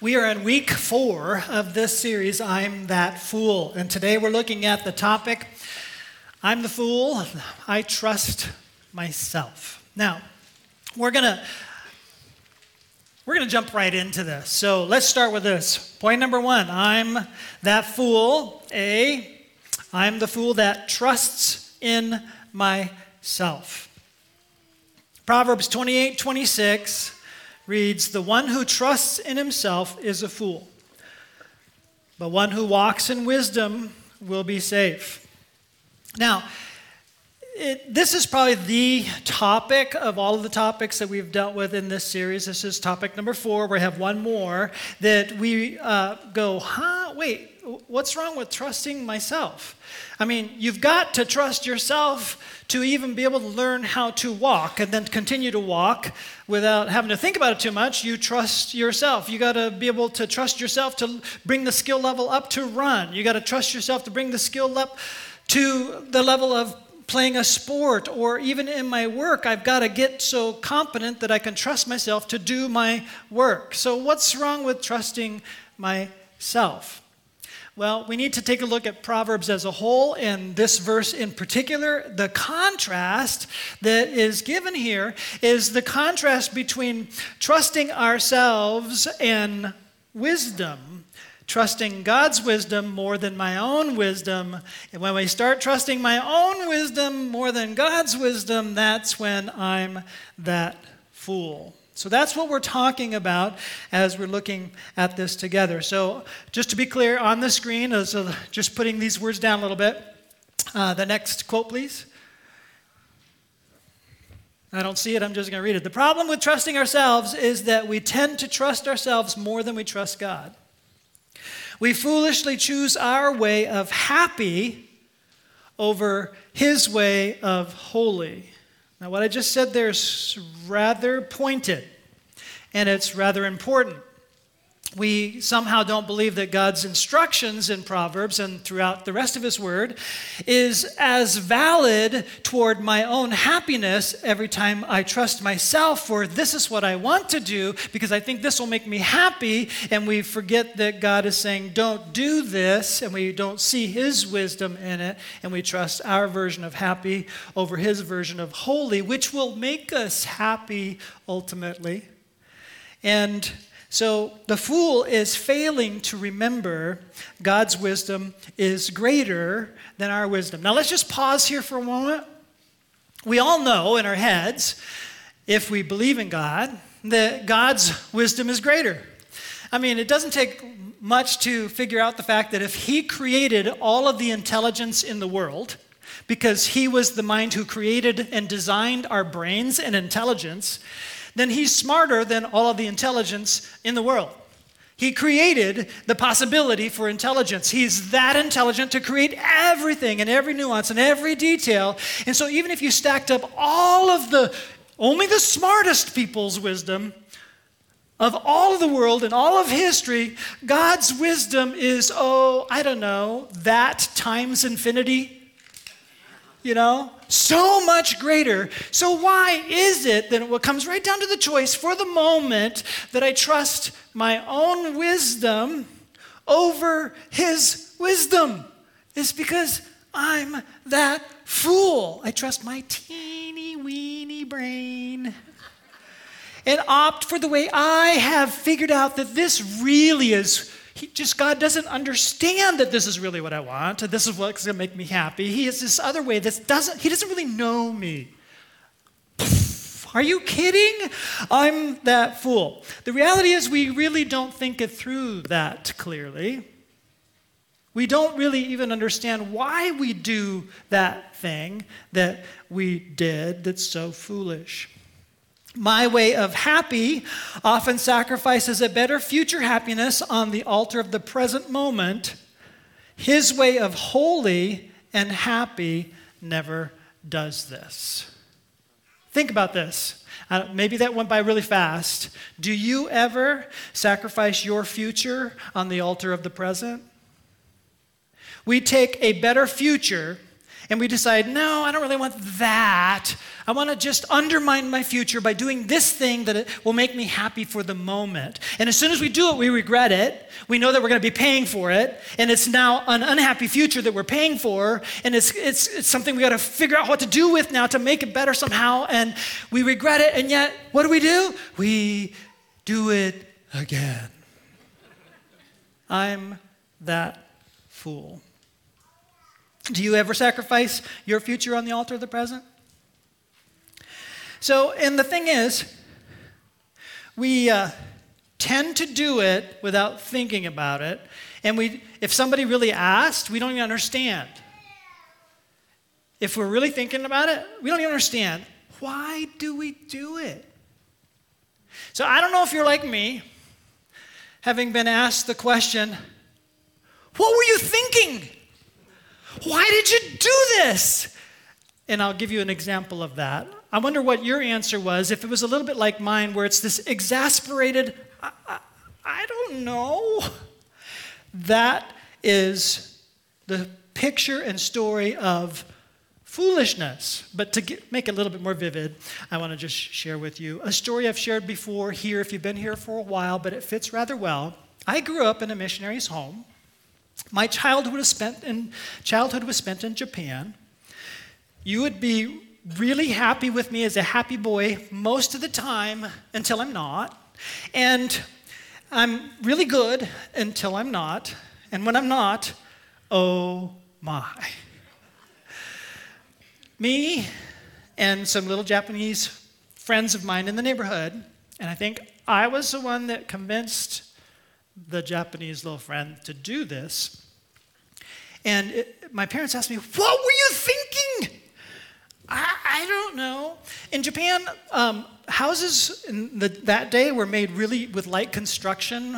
We are in week four of this series, I'm That Fool. And today we're looking at the topic I'm the Fool, I Trust Myself. Now, we're going to. We're going to jump right into this. So let's start with this. Point number one I'm that fool. A, I'm the fool that trusts in myself. Proverbs 28 26 reads The one who trusts in himself is a fool, but one who walks in wisdom will be safe. Now, it, this is probably the topic of all of the topics that we've dealt with in this series. This is topic number four. We have one more that we uh, go, huh? Wait, what's wrong with trusting myself? I mean, you've got to trust yourself to even be able to learn how to walk and then continue to walk without having to think about it too much. You trust yourself. You got to be able to trust yourself to bring the skill level up to run. You got to trust yourself to bring the skill up to the level of playing a sport or even in my work, I've got to get so competent that I can trust myself to do my work. So, what's wrong with trusting myself? Well, we need to take a look at Proverbs as a whole and this verse in particular. The contrast that is given here is the contrast between trusting ourselves and wisdom trusting God's wisdom more than my own wisdom. And when we start trusting my own wisdom more than God's wisdom, that's when I'm that fool. So that's what we're talking about as we're looking at this together. So, just to be clear, on the screen, uh, just putting these words down a little bit, uh, the next quote, please. I don't see it, I'm just going to read it. The problem with trusting ourselves is that we tend to trust ourselves more than we trust God. We foolishly choose our way of happy over his way of holy. Now, what I just said there is rather pointed, and it's rather important we somehow don't believe that God's instructions in Proverbs and throughout the rest of His Word is as valid toward my own happiness every time I trust myself for this is what I want to do because I think this will make me happy. And we forget that God is saying, don't do this, and we don't see His wisdom in it, and we trust our version of happy over His version of holy, which will make us happy ultimately. And so the fool is failing to remember God's wisdom is greater than our wisdom. Now let's just pause here for a moment. We all know in our heads, if we believe in God, that God's wisdom is greater. I mean, it doesn't take much to figure out the fact that if He created all of the intelligence in the world, because He was the mind who created and designed our brains and intelligence, then he's smarter than all of the intelligence in the world. He created the possibility for intelligence. He's that intelligent to create everything and every nuance and every detail. And so, even if you stacked up all of the, only the smartest people's wisdom of all of the world and all of history, God's wisdom is, oh, I don't know, that times infinity you know? So much greater. So, why is it that it comes right down to the choice for the moment that I trust my own wisdom over his wisdom? Is because I'm that fool. I trust my teeny weeny brain and opt for the way I have figured out that this really is he just, God doesn't understand that this is really what I want, this is what's going to make me happy. He has this other way that doesn't, he doesn't really know me. Are you kidding? I'm that fool. The reality is, we really don't think it through that clearly. We don't really even understand why we do that thing that we did that's so foolish. My way of happy often sacrifices a better future happiness on the altar of the present moment. His way of holy and happy never does this. Think about this. Uh, maybe that went by really fast. Do you ever sacrifice your future on the altar of the present? We take a better future and we decide, no, I don't really want that. I want to just undermine my future by doing this thing that will make me happy for the moment. And as soon as we do it, we regret it. We know that we're going to be paying for it, and it's now an unhappy future that we're paying for, and it's, it's, it's something we got to figure out what to do with now to make it better somehow, and we regret it, and yet, what do we do? We do it again. I'm that fool. Do you ever sacrifice your future on the altar of the present? So, and the thing is, we uh, tend to do it without thinking about it. And we, if somebody really asked, we don't even understand. If we're really thinking about it, we don't even understand. Why do we do it? So I don't know if you're like me, having been asked the question, What were you thinking? Why did you do this? And I'll give you an example of that. I wonder what your answer was if it was a little bit like mine, where it's this exasperated, I, I, I don't know. That is the picture and story of foolishness. But to get, make it a little bit more vivid, I want to just share with you a story I've shared before here if you've been here for a while, but it fits rather well. I grew up in a missionary's home. My childhood was spent in, childhood was spent in Japan. You would be really happy with me as a happy boy most of the time until I'm not. And I'm really good until I'm not. And when I'm not, oh my. Me and some little Japanese friends of mine in the neighborhood, and I think I was the one that convinced the Japanese little friend to do this. And it, my parents asked me, What were you thinking? I, I don't know. In Japan, um, houses in the, that day were made really with light construction,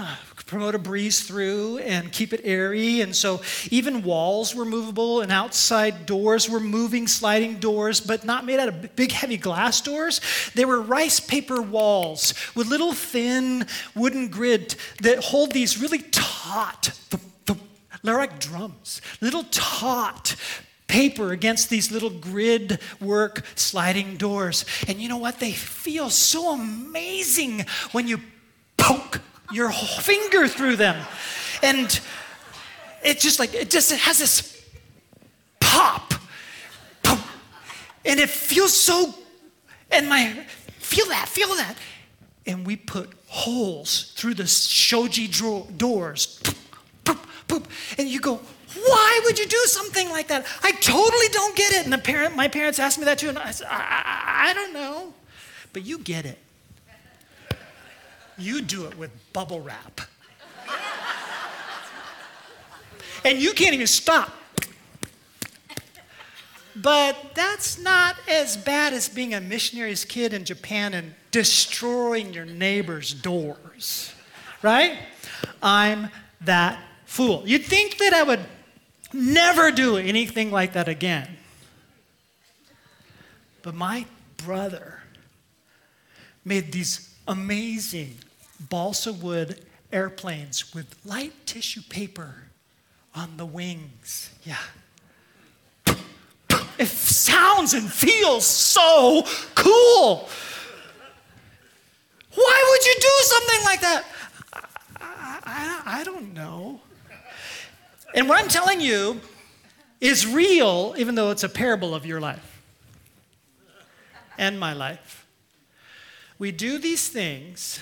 promote a breeze through and keep it airy. And so even walls were movable and outside doors were moving sliding doors, but not made out of big heavy glass doors. They were rice paper walls with little thin wooden grid that hold these really taut, they're like drums, little taut paper against these little grid work sliding doors. And you know what? They feel so amazing when you poke your finger through them. And it just like, it just it has this pop. pop. And it feels so, and my, feel that, feel that. And we put holes through the shoji doors. poop, poop, And you go, why would you do something like that? I totally don't get it. And the parent, my parents asked me that too, and I said, I, I, I don't know. But you get it. You do it with bubble wrap. and you can't even stop. But that's not as bad as being a missionary's kid in Japan and destroying your neighbor's doors, right? I'm that fool. You'd think that I would Never do anything like that again. But my brother made these amazing balsa wood airplanes with light tissue paper on the wings. Yeah. It sounds and feels so cool. Why would you do something like that? I, I, I don't know. And what I'm telling you is real, even though it's a parable of your life and my life. We do these things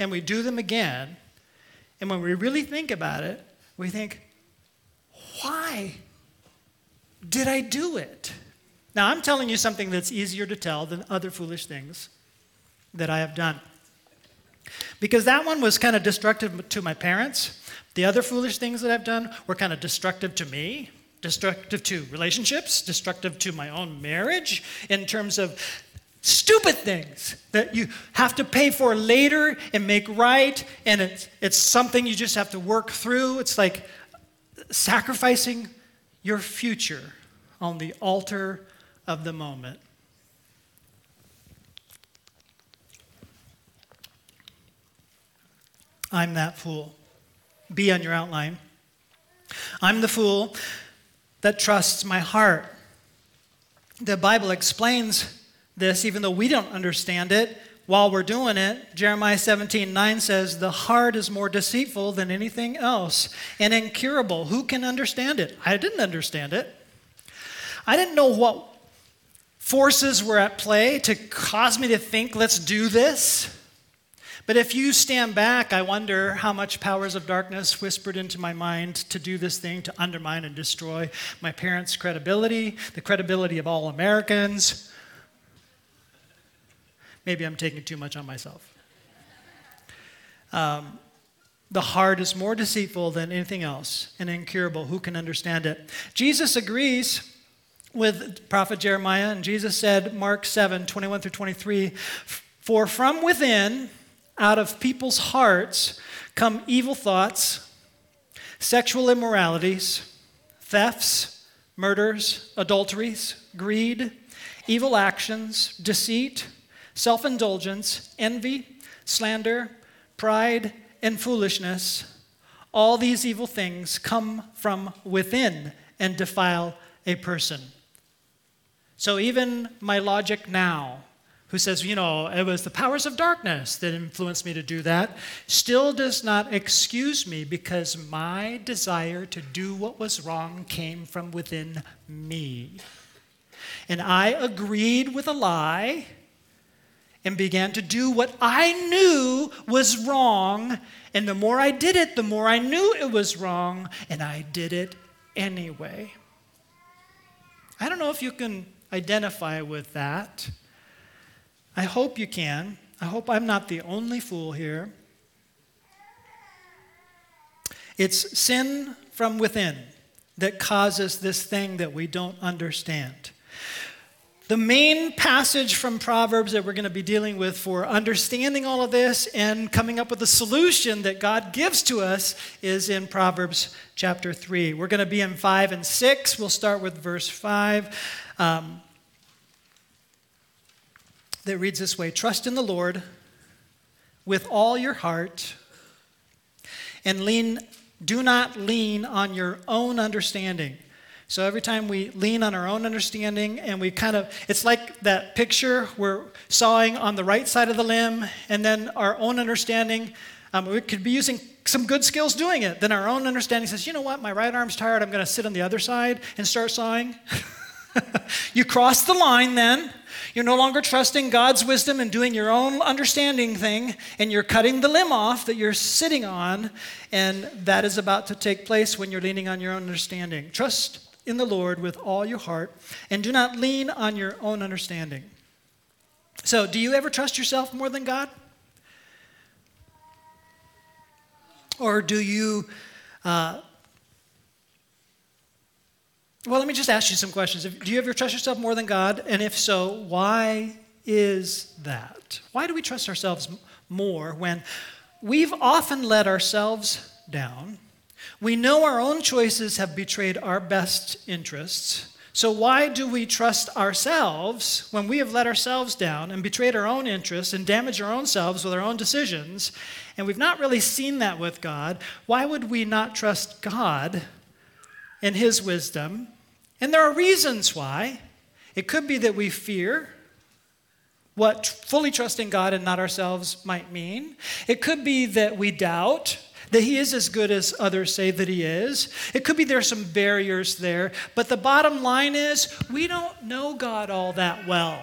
and we do them again. And when we really think about it, we think, why did I do it? Now, I'm telling you something that's easier to tell than other foolish things that I have done. Because that one was kind of destructive to my parents. The other foolish things that I've done were kind of destructive to me, destructive to relationships, destructive to my own marriage, in terms of stupid things that you have to pay for later and make right, and it's, it's something you just have to work through. It's like sacrificing your future on the altar of the moment. I'm that fool. Be on your outline. I'm the fool that trusts my heart the Bible explains this, even though we don't understand it while we're doing it. Jeremiah 17 9 says, The heart is more deceitful than anything else and incurable. Who can understand it? I didn't understand it. I didn't know what forces were at play to cause me to think, let's do this. But if you stand back, I wonder how much powers of darkness whispered into my mind to do this thing, to undermine and destroy my parents' credibility, the credibility of all Americans. Maybe I'm taking too much on myself. Um, the heart is more deceitful than anything else and incurable. Who can understand it? Jesus agrees with prophet Jeremiah, and Jesus said, Mark 7 21 through 23, For from within, out of people's hearts come evil thoughts, sexual immoralities, thefts, murders, adulteries, greed, evil actions, deceit, self indulgence, envy, slander, pride, and foolishness. All these evil things come from within and defile a person. So, even my logic now who says, you know, it was the powers of darkness that influenced me to do that, still does not excuse me because my desire to do what was wrong came from within me. And I agreed with a lie and began to do what I knew was wrong. And the more I did it, the more I knew it was wrong, and I did it anyway. I don't know if you can identify with that. I hope you can. I hope I'm not the only fool here. It's sin from within that causes this thing that we don't understand. The main passage from Proverbs that we're going to be dealing with for understanding all of this and coming up with a solution that God gives to us is in Proverbs chapter 3. We're going to be in 5 and 6. We'll start with verse 5. Um, that reads this way Trust in the Lord with all your heart and lean, do not lean on your own understanding. So every time we lean on our own understanding and we kind of, it's like that picture we're sawing on the right side of the limb and then our own understanding, um, we could be using some good skills doing it. Then our own understanding says, you know what, my right arm's tired, I'm going to sit on the other side and start sawing. you cross the line then. You're no longer trusting God's wisdom and doing your own understanding thing, and you're cutting the limb off that you're sitting on, and that is about to take place when you're leaning on your own understanding. Trust in the Lord with all your heart, and do not lean on your own understanding. So, do you ever trust yourself more than God? Or do you uh, well, let me just ask you some questions. Do you ever trust yourself more than God? And if so, why is that? Why do we trust ourselves more when we've often let ourselves down? We know our own choices have betrayed our best interests. So, why do we trust ourselves when we have let ourselves down and betrayed our own interests and damaged our own selves with our own decisions? And we've not really seen that with God. Why would we not trust God and His wisdom. And there are reasons why. It could be that we fear what fully trusting God and not ourselves might mean. It could be that we doubt that He is as good as others say that He is. It could be there are some barriers there. But the bottom line is we don't know God all that well.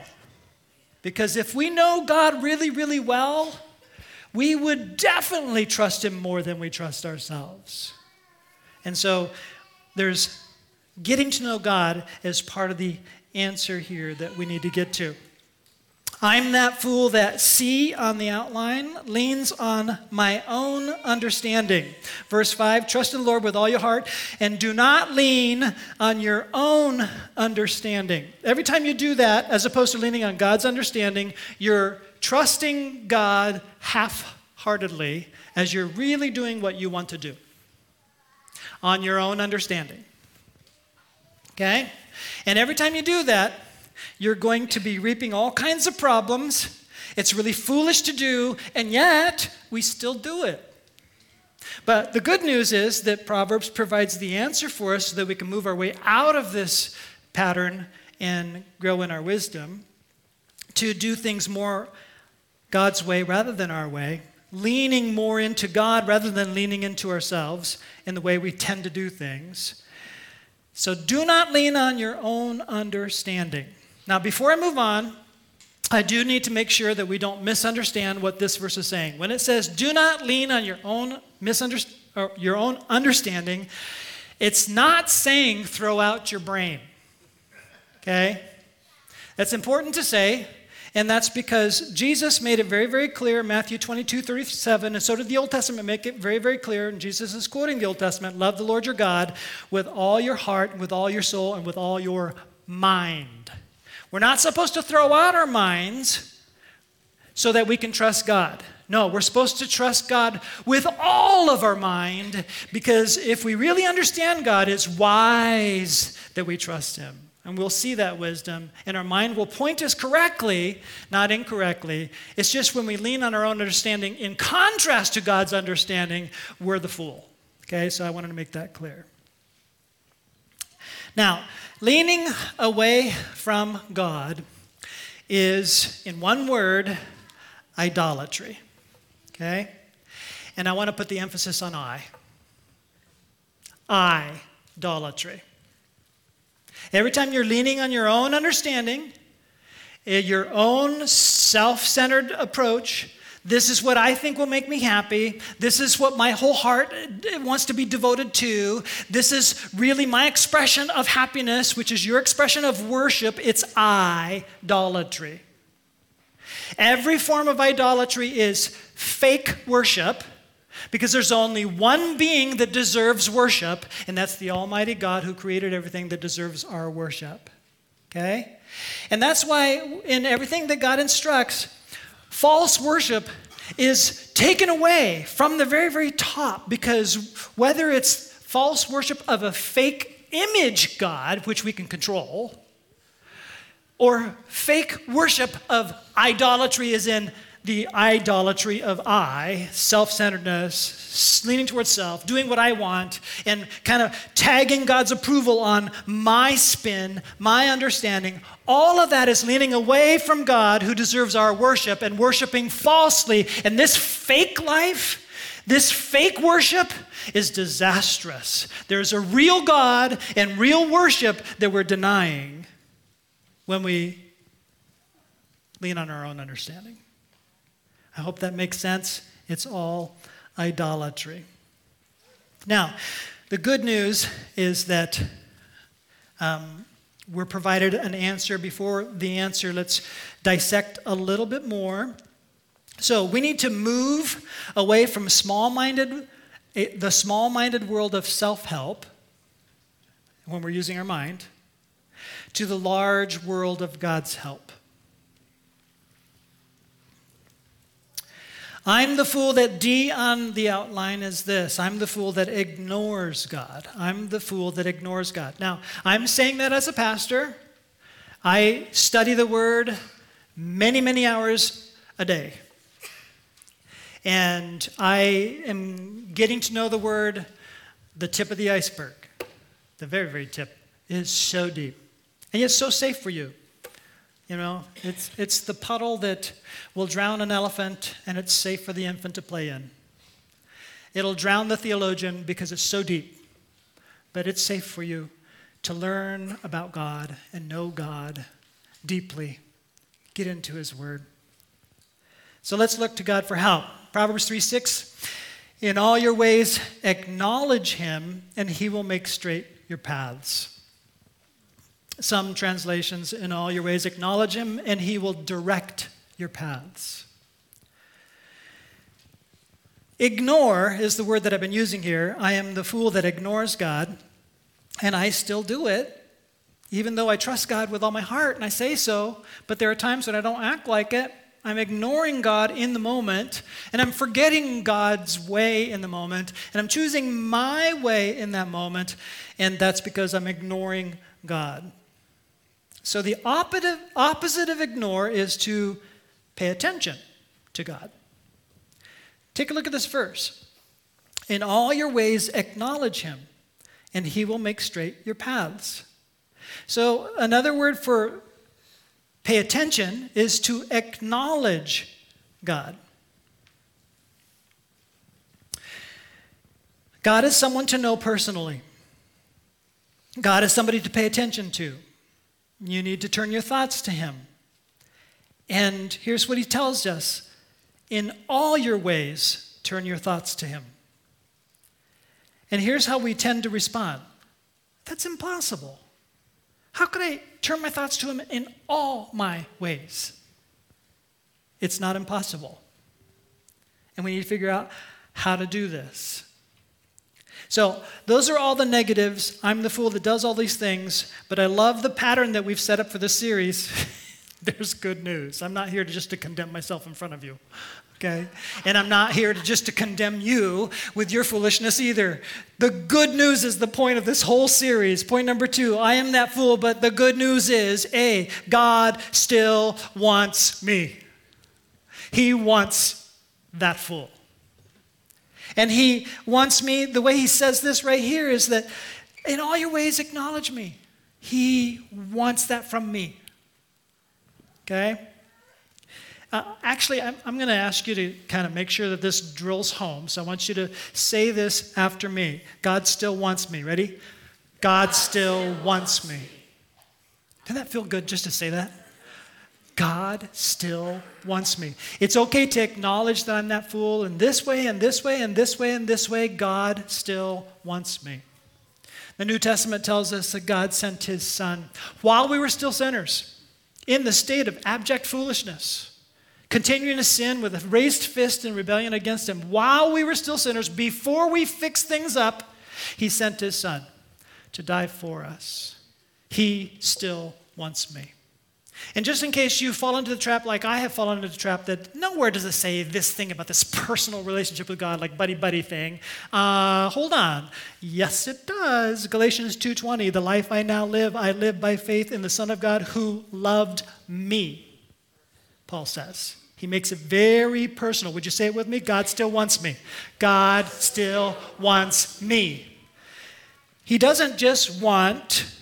Because if we know God really, really well, we would definitely trust Him more than we trust ourselves. And so there's getting to know God as part of the answer here that we need to get to. I'm that fool that C on the outline leans on my own understanding. Verse 5 Trust in the Lord with all your heart and do not lean on your own understanding. Every time you do that, as opposed to leaning on God's understanding, you're trusting God half heartedly as you're really doing what you want to do on your own understanding. Okay? And every time you do that, you're going to be reaping all kinds of problems. It's really foolish to do, and yet we still do it. But the good news is that Proverbs provides the answer for us so that we can move our way out of this pattern and grow in our wisdom, to do things more God's way rather than our way, leaning more into God rather than leaning into ourselves in the way we tend to do things. So do not lean on your own understanding. Now, before I move on, I do need to make sure that we don't misunderstand what this verse is saying. When it says, do not lean on your own, misunderst- your own understanding, it's not saying throw out your brain. Okay? That's important to say, and that's because Jesus made it very, very clear, Matthew 22, 37, and so did the Old Testament make it very, very clear, and Jesus is quoting the Old Testament love the Lord your God with all your heart, with all your soul, and with all your mind. We're not supposed to throw out our minds so that we can trust God. No, we're supposed to trust God with all of our mind because if we really understand God, it's wise that we trust Him. And we'll see that wisdom, and our mind will point us correctly, not incorrectly. It's just when we lean on our own understanding in contrast to God's understanding, we're the fool. Okay, so I wanted to make that clear. Now, leaning away from God is, in one word, idolatry. Okay? And I want to put the emphasis on I. I, idolatry. Every time you're leaning on your own understanding, eh, your own self centered approach, this is what I think will make me happy. This is what my whole heart wants to be devoted to. This is really my expression of happiness, which is your expression of worship. It's idolatry. Every form of idolatry is fake worship because there's only one being that deserves worship, and that's the Almighty God who created everything that deserves our worship. Okay? And that's why in everything that God instructs, false worship is taken away from the very, very top because whether it's false worship of a fake image God, which we can control, or fake worship of idolatry, as in the idolatry of I, self centeredness, leaning towards self, doing what I want, and kind of tagging God's approval on my spin, my understanding. All of that is leaning away from God who deserves our worship and worshiping falsely. And this fake life, this fake worship, is disastrous. There's a real God and real worship that we're denying when we lean on our own understanding. I hope that makes sense. It's all idolatry. Now, the good news is that um, we're provided an answer. Before the answer, let's dissect a little bit more. So, we need to move away from small-minded, eh, the small-minded world of self-help when we're using our mind to the large world of God's help. I'm the fool that D on the outline is this I'm the fool that ignores God. I'm the fool that ignores God. Now, I'm saying that as a pastor. I study the word many, many hours a day. And I am getting to know the word, the tip of the iceberg. The very, very tip is so deep. And yet so safe for you. You know, it's, it's the puddle that will drown an elephant and it's safe for the infant to play in. It'll drown the theologian because it's so deep, but it's safe for you to learn about God and know God deeply. Get into His Word. So let's look to God for help. Proverbs 3 6. In all your ways, acknowledge Him, and He will make straight your paths. Some translations, in all your ways, acknowledge him, and he will direct your paths. Ignore is the word that I've been using here. I am the fool that ignores God, and I still do it, even though I trust God with all my heart, and I say so, but there are times when I don't act like it. I'm ignoring God in the moment, and I'm forgetting God's way in the moment, and I'm choosing my way in that moment, and that's because I'm ignoring God. So the opposite, of ignore is to pay attention to God. Take a look at this verse. In all your ways, acknowledge him, and he will make straight your paths. So, another word for pay attention is to acknowledge God. God is someone to know personally. God is somebody to pay attention to. You need to turn your thoughts to Him. And here's what He tells us in all your ways, turn your thoughts to Him. And here's how we tend to respond that's impossible. How could I turn my thoughts to Him in all my ways? It's not impossible. And we need to figure out how to do this. So, those are all the negatives. I'm the fool that does all these things, but I love the pattern that we've set up for this series. There's good news. I'm not here to just to condemn myself in front of you. Okay? And I'm not here to just to condemn you with your foolishness either. The good news is the point of this whole series. Point number 2, I am that fool, but the good news is A, God still wants me. He wants that fool. And he wants me, the way he says this right here is that in all your ways, acknowledge me. He wants that from me. Okay? Uh, actually, I'm, I'm going to ask you to kind of make sure that this drills home. So I want you to say this after me God still wants me. Ready? God still wants me. Doesn't that feel good just to say that? God still wants me. It's okay to acknowledge that I'm that fool, and this way, and this way, and this way, and this way, God still wants me. The New Testament tells us that God sent his Son while we were still sinners, in the state of abject foolishness, continuing to sin with a raised fist in rebellion against him. While we were still sinners, before we fixed things up, he sent his Son to die for us. He still wants me. And just in case you fall into the trap like I have fallen into the trap, that nowhere does it say this thing about this personal relationship with God, like buddy buddy thing. Uh, hold on. Yes, it does. Galatians 2:20, the life I now live, I live by faith in the Son of God who loved me. Paul says. He makes it very personal. Would you say it with me? God still wants me. God still wants me. He doesn't just want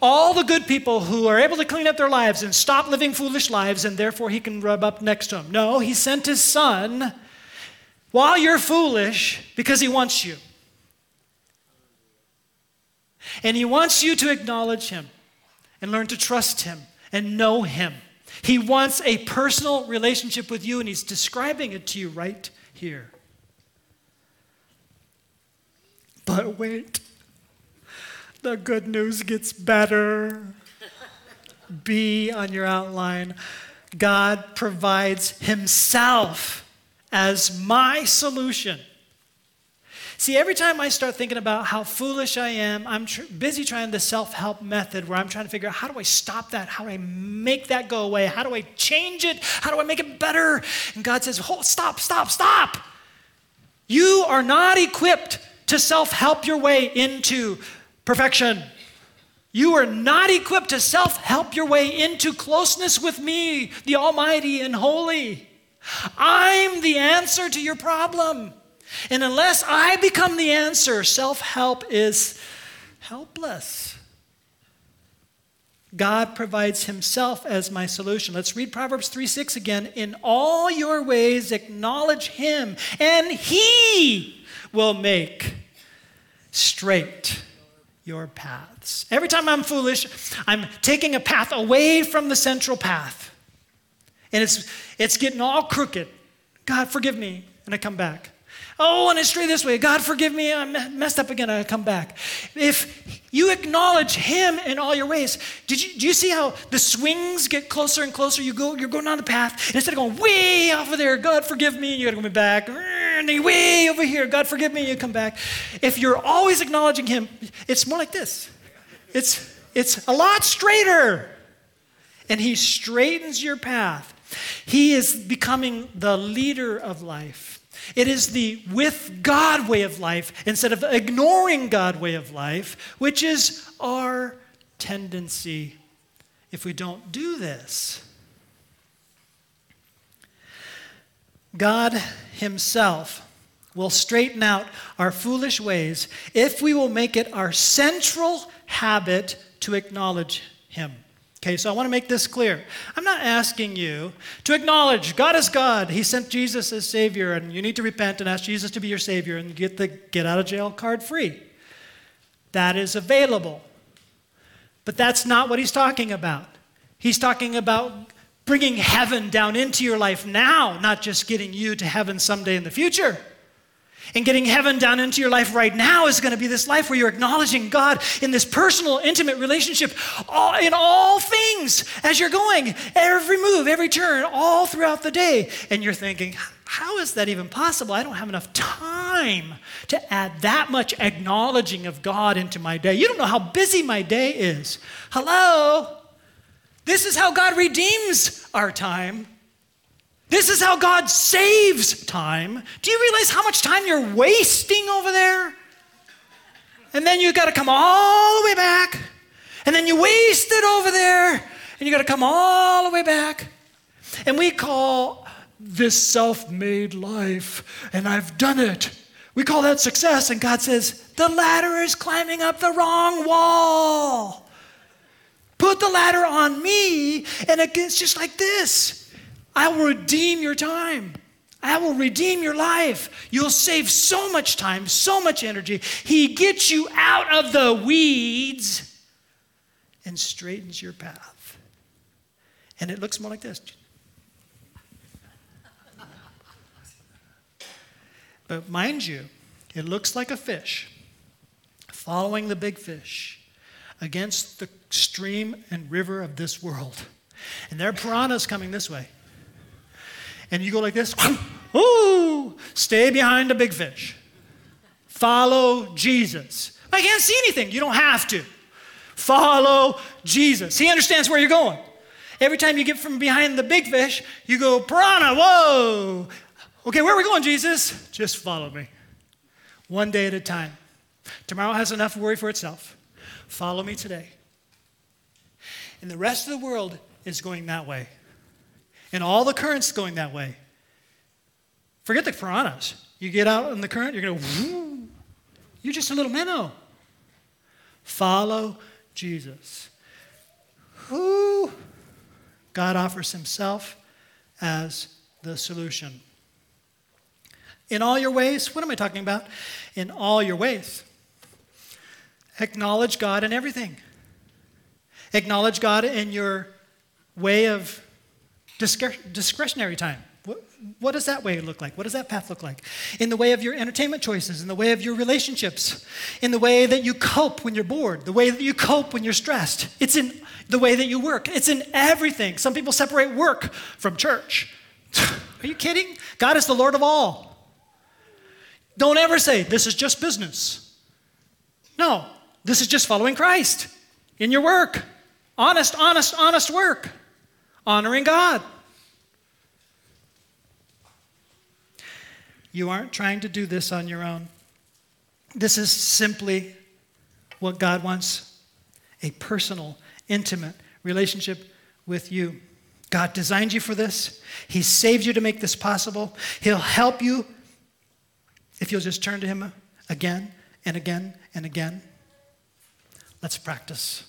all the good people who are able to clean up their lives and stop living foolish lives, and therefore he can rub up next to them. No, he sent his son while you're foolish because he wants you. And he wants you to acknowledge him and learn to trust him and know him. He wants a personal relationship with you, and he's describing it to you right here. But wait the good news gets better. B on your outline. God provides Himself as my solution. See, every time I start thinking about how foolish I am, I'm tr- busy trying the self help method where I'm trying to figure out how do I stop that? How do I make that go away? How do I change it? How do I make it better? And God says, oh, stop, stop, stop. You are not equipped to self help your way into perfection. You are not equipped to self help your way into closeness with me, the Almighty and Holy. I'm the answer to your problem. And unless I become the answer, self help is helpless. God provides himself as my solution. Let's read Proverbs 3 6 again. In all your ways, acknowledge him, and he will make straight your paths. Every time I'm foolish, I'm taking a path away from the central path. And it's, it's getting all crooked. God, forgive me. And I come back. Oh, and I stray this way. God, forgive me. I messed up again. I come back. If you acknowledge Him in all your ways, did you, do you see how the swings get closer and closer? You go, you're going down the path. And instead of going way off of there, God, forgive me, and you got to go back. And way over here, God, forgive me, you come back. If you're always acknowledging Him, it's more like this. It's, it's a lot straighter. And He straightens your path. He is becoming the leader of life. It is the with God way of life instead of ignoring God way of life, which is our tendency if we don't do this. God Himself will straighten out our foolish ways if we will make it our central habit to acknowledge Him. Okay, so I want to make this clear. I'm not asking you to acknowledge God is God. He sent Jesus as Savior, and you need to repent and ask Jesus to be your Savior and get the get out of jail card free. That is available. But that's not what he's talking about. He's talking about bringing heaven down into your life now, not just getting you to heaven someday in the future. And getting heaven down into your life right now is going to be this life where you're acknowledging God in this personal, intimate relationship all, in all things as you're going, every move, every turn, all throughout the day. And you're thinking, how is that even possible? I don't have enough time to add that much acknowledging of God into my day. You don't know how busy my day is. Hello? This is how God redeems our time. This is how God saves time. Do you realize how much time you're wasting over there? And then you've got to come all the way back. And then you waste it over there. And you've got to come all the way back. And we call this self made life, and I've done it. We call that success. And God says, the ladder is climbing up the wrong wall. Put the ladder on me, and it's just like this. I will redeem your time. I will redeem your life. You'll save so much time, so much energy. He gets you out of the weeds and straightens your path. And it looks more like this. But mind you, it looks like a fish following the big fish against the stream and river of this world. And there are piranhas coming this way and you go like this, ooh, stay behind the big fish. Follow Jesus. I can't see anything. You don't have to. Follow Jesus. He understands where you're going. Every time you get from behind the big fish, you go, piranha, whoa. Okay, where are we going, Jesus? Just follow me. One day at a time. Tomorrow has enough worry for itself. Follow me today. And the rest of the world is going that way and all the currents going that way. Forget the piranhas. You get out in the current, you're going to, you're just a little minnow. Follow Jesus. Who God offers himself as the solution. In all your ways, what am I talking about? In all your ways. Acknowledge God in everything. Acknowledge God in your way of discretionary time. What, what, does that way look like? What does that path look like? In the way of your entertainment choices, in the way of your relationships, in the way that you cope when you're bored, the way that you cope when you're stressed. It's in the way that you work, it's in everything. Some people separate work from church. Are you kidding? God is the Lord of all. Don't ever say, this is just business. No, this is just following Christ in your work. Honest, honest, honest work honoring God. You aren't trying to do this on your own. This is simply what God wants a personal, intimate relationship with you. God designed you for this. He saved you to make this possible. He'll help you if you'll just turn to Him again and again and again. Let's practice.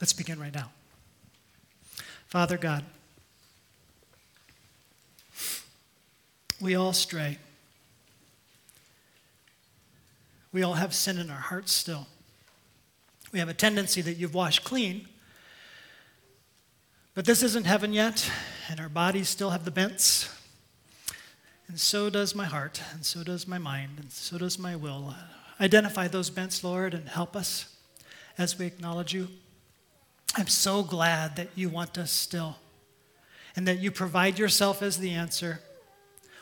Let's begin right now. Father God, we all stray. We all have sin in our hearts still. We have a tendency that you've washed clean. But this isn't heaven yet, and our bodies still have the bents. And so does my heart, and so does my mind, and so does my will. Identify those bents, Lord, and help us as we acknowledge you. I'm so glad that you want us still and that you provide yourself as the answer.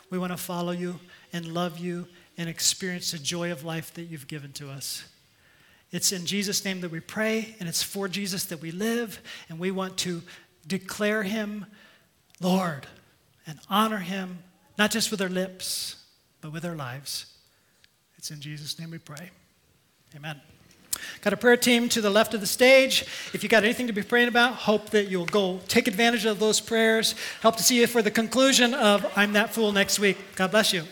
We want to follow you and love you and experience the joy of life that you've given to us. It's in Jesus' name that we pray, and it's for Jesus that we live, and we want to declare him Lord and honor him, not just with our lips, but with our lives. It's in Jesus' name we pray. Amen. Got a prayer team to the left of the stage. If you got anything to be praying about, hope that you'll go take advantage of those prayers. Help to see you for the conclusion of I'm That Fool next week. God bless you.